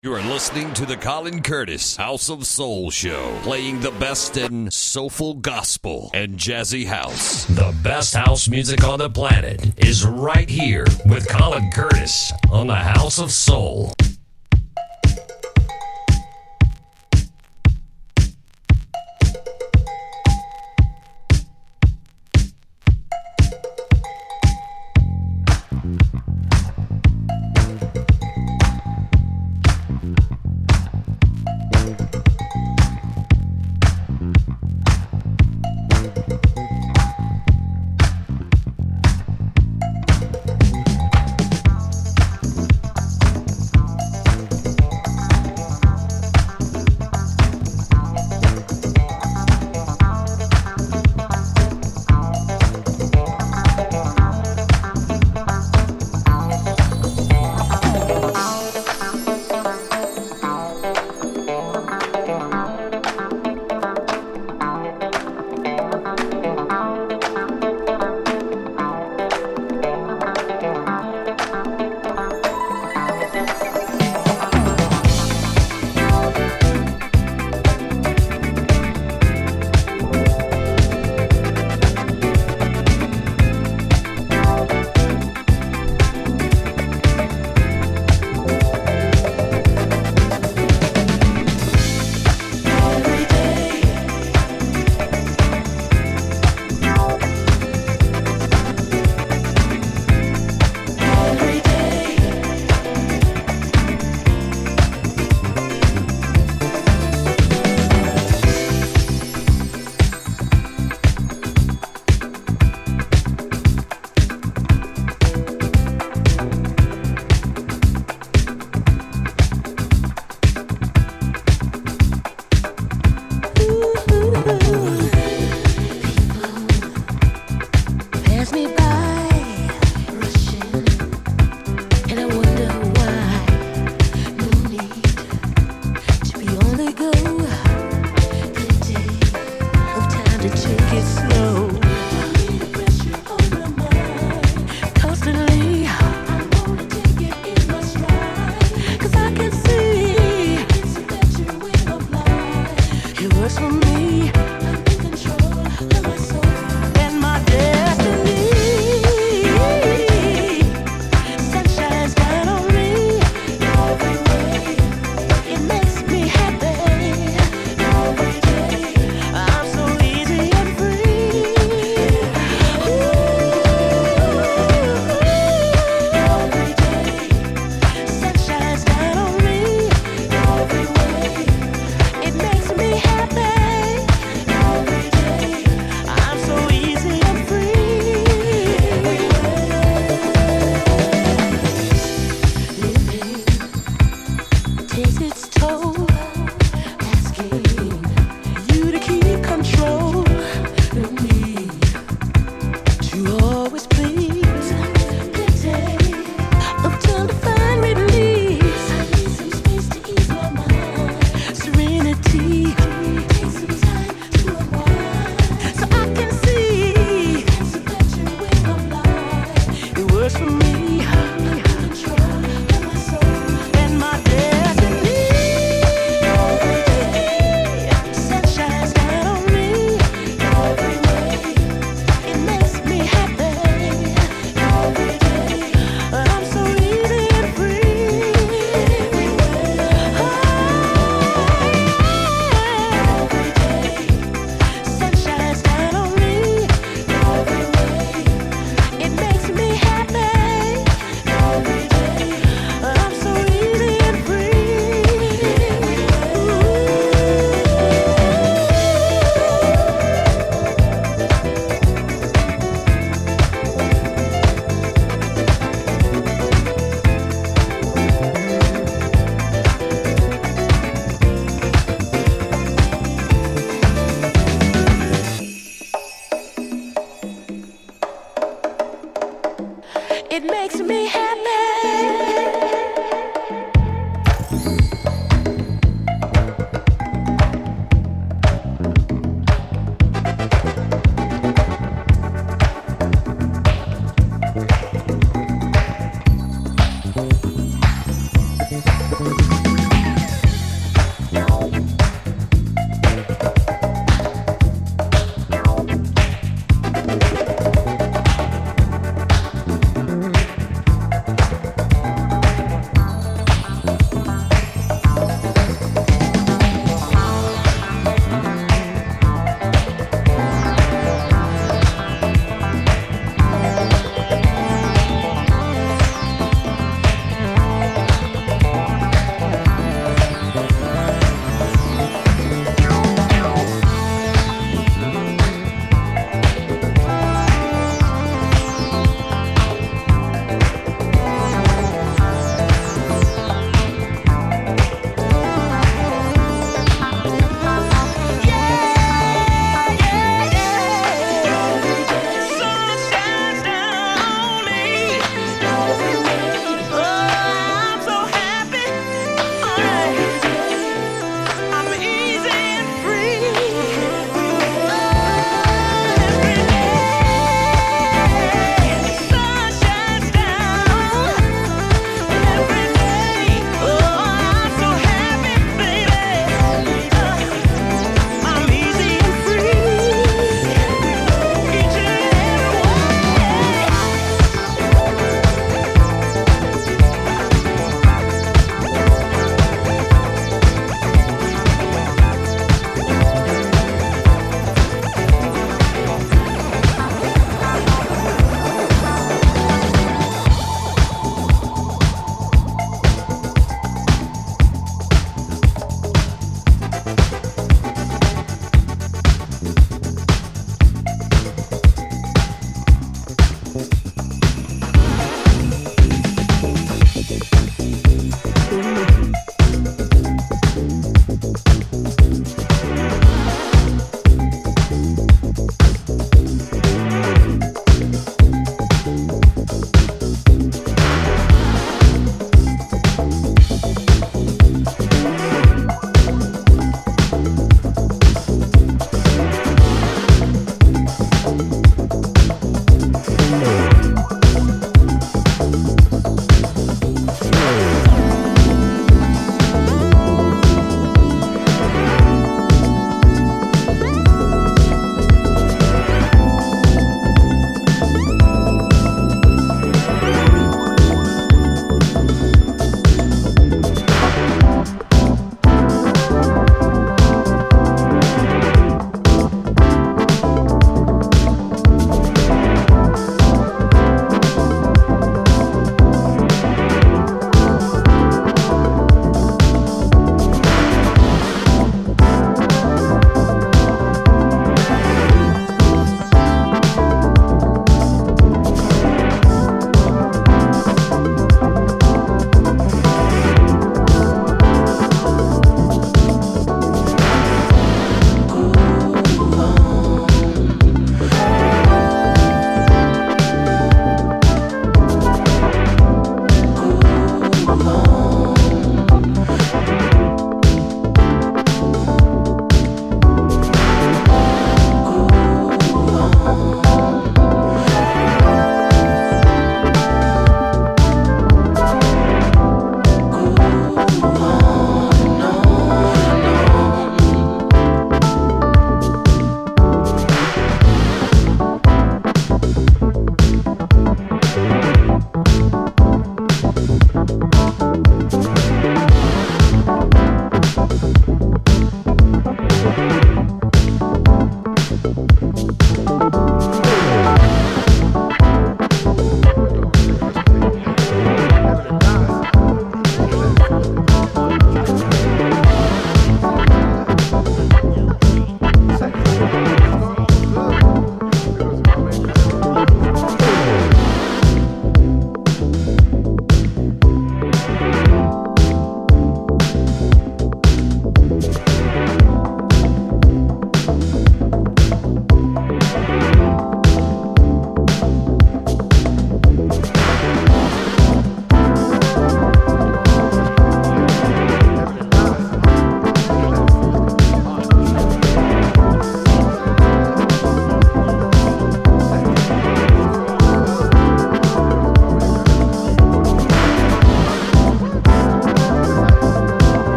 You are listening to the Colin Curtis House of Soul Show, playing the best in soulful gospel and jazzy house. The best house music on the planet is right here with Colin Curtis on the House of Soul.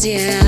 Storms,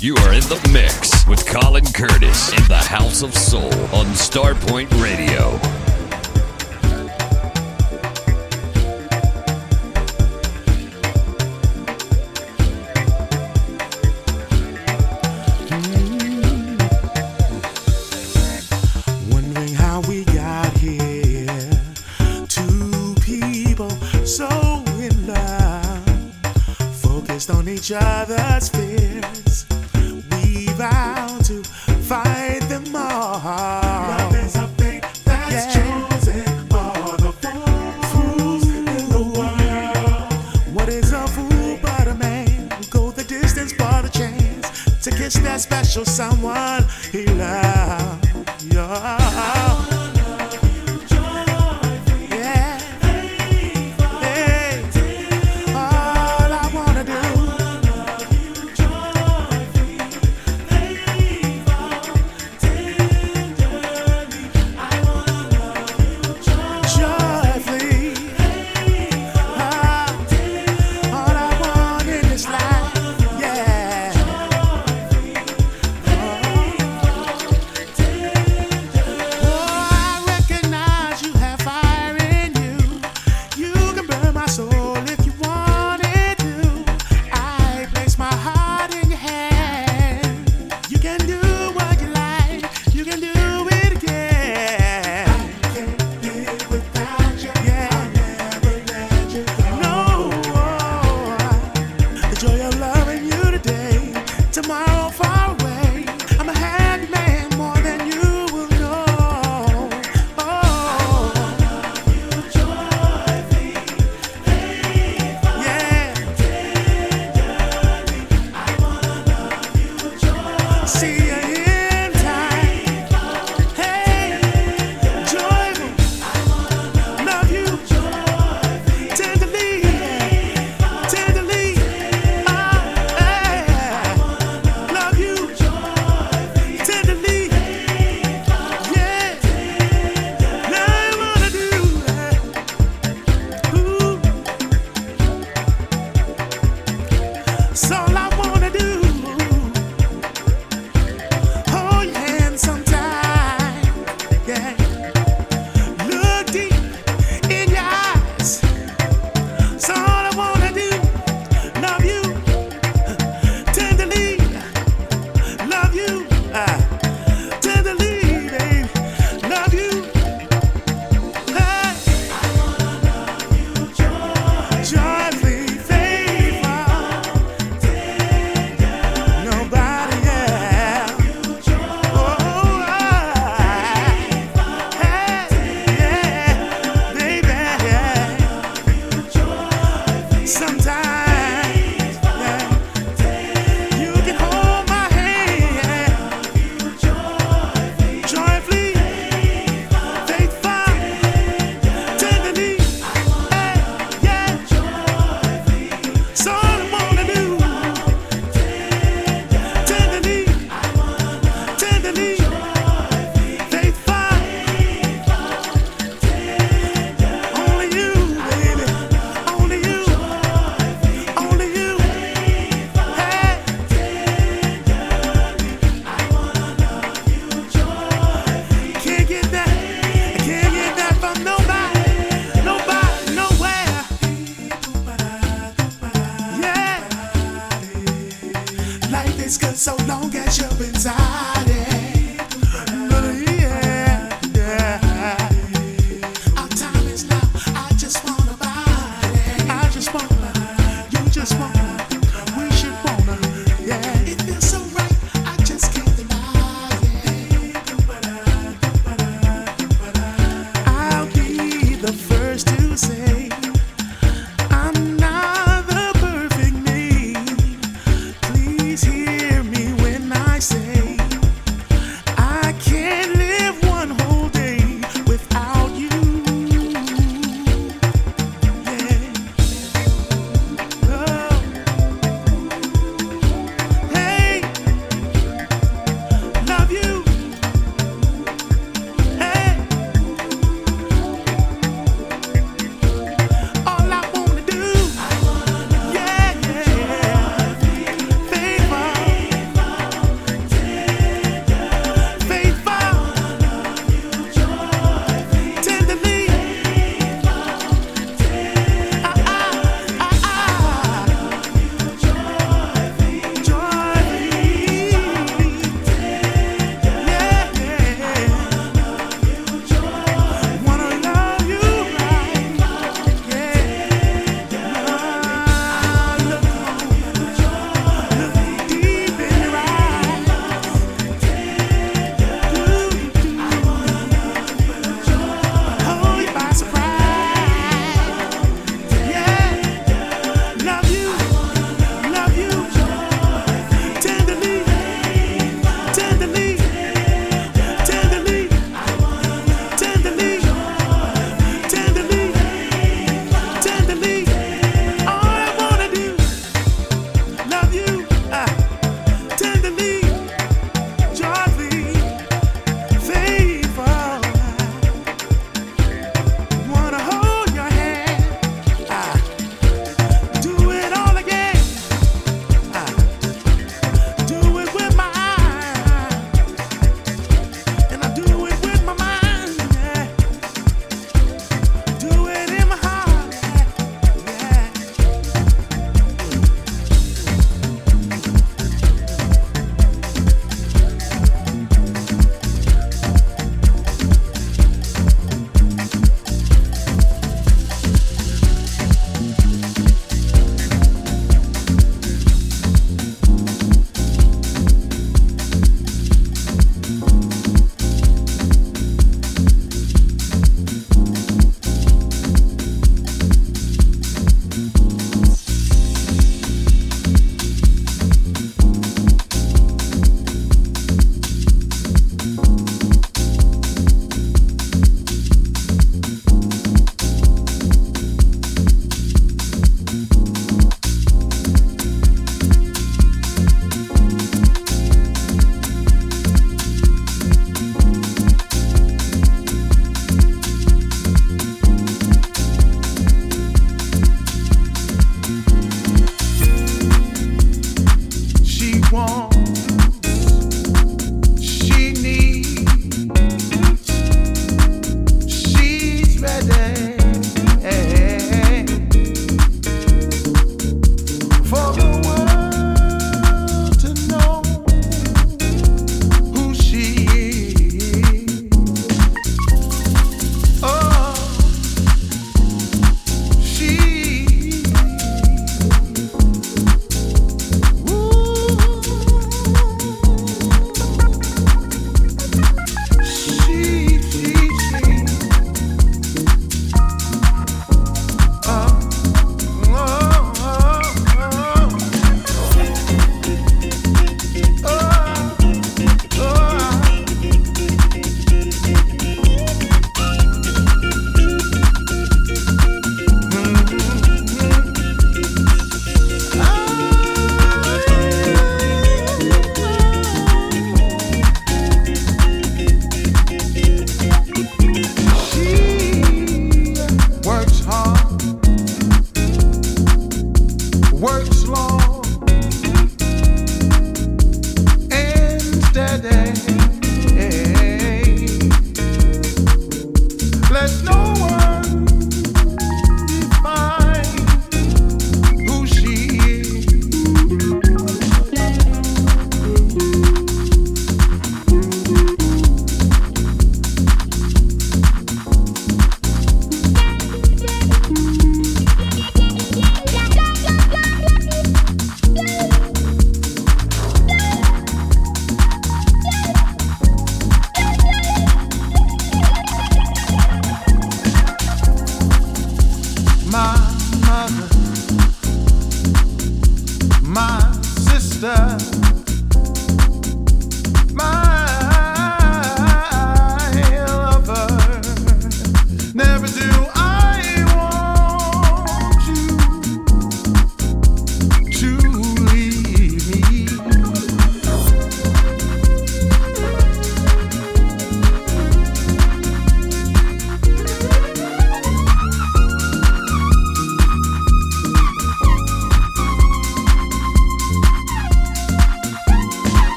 You are in the mix with Colin Curtis in the House of Soul on Starpoint Radio.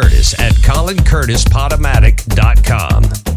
Curtis at ColinCurtisPotomatic.com.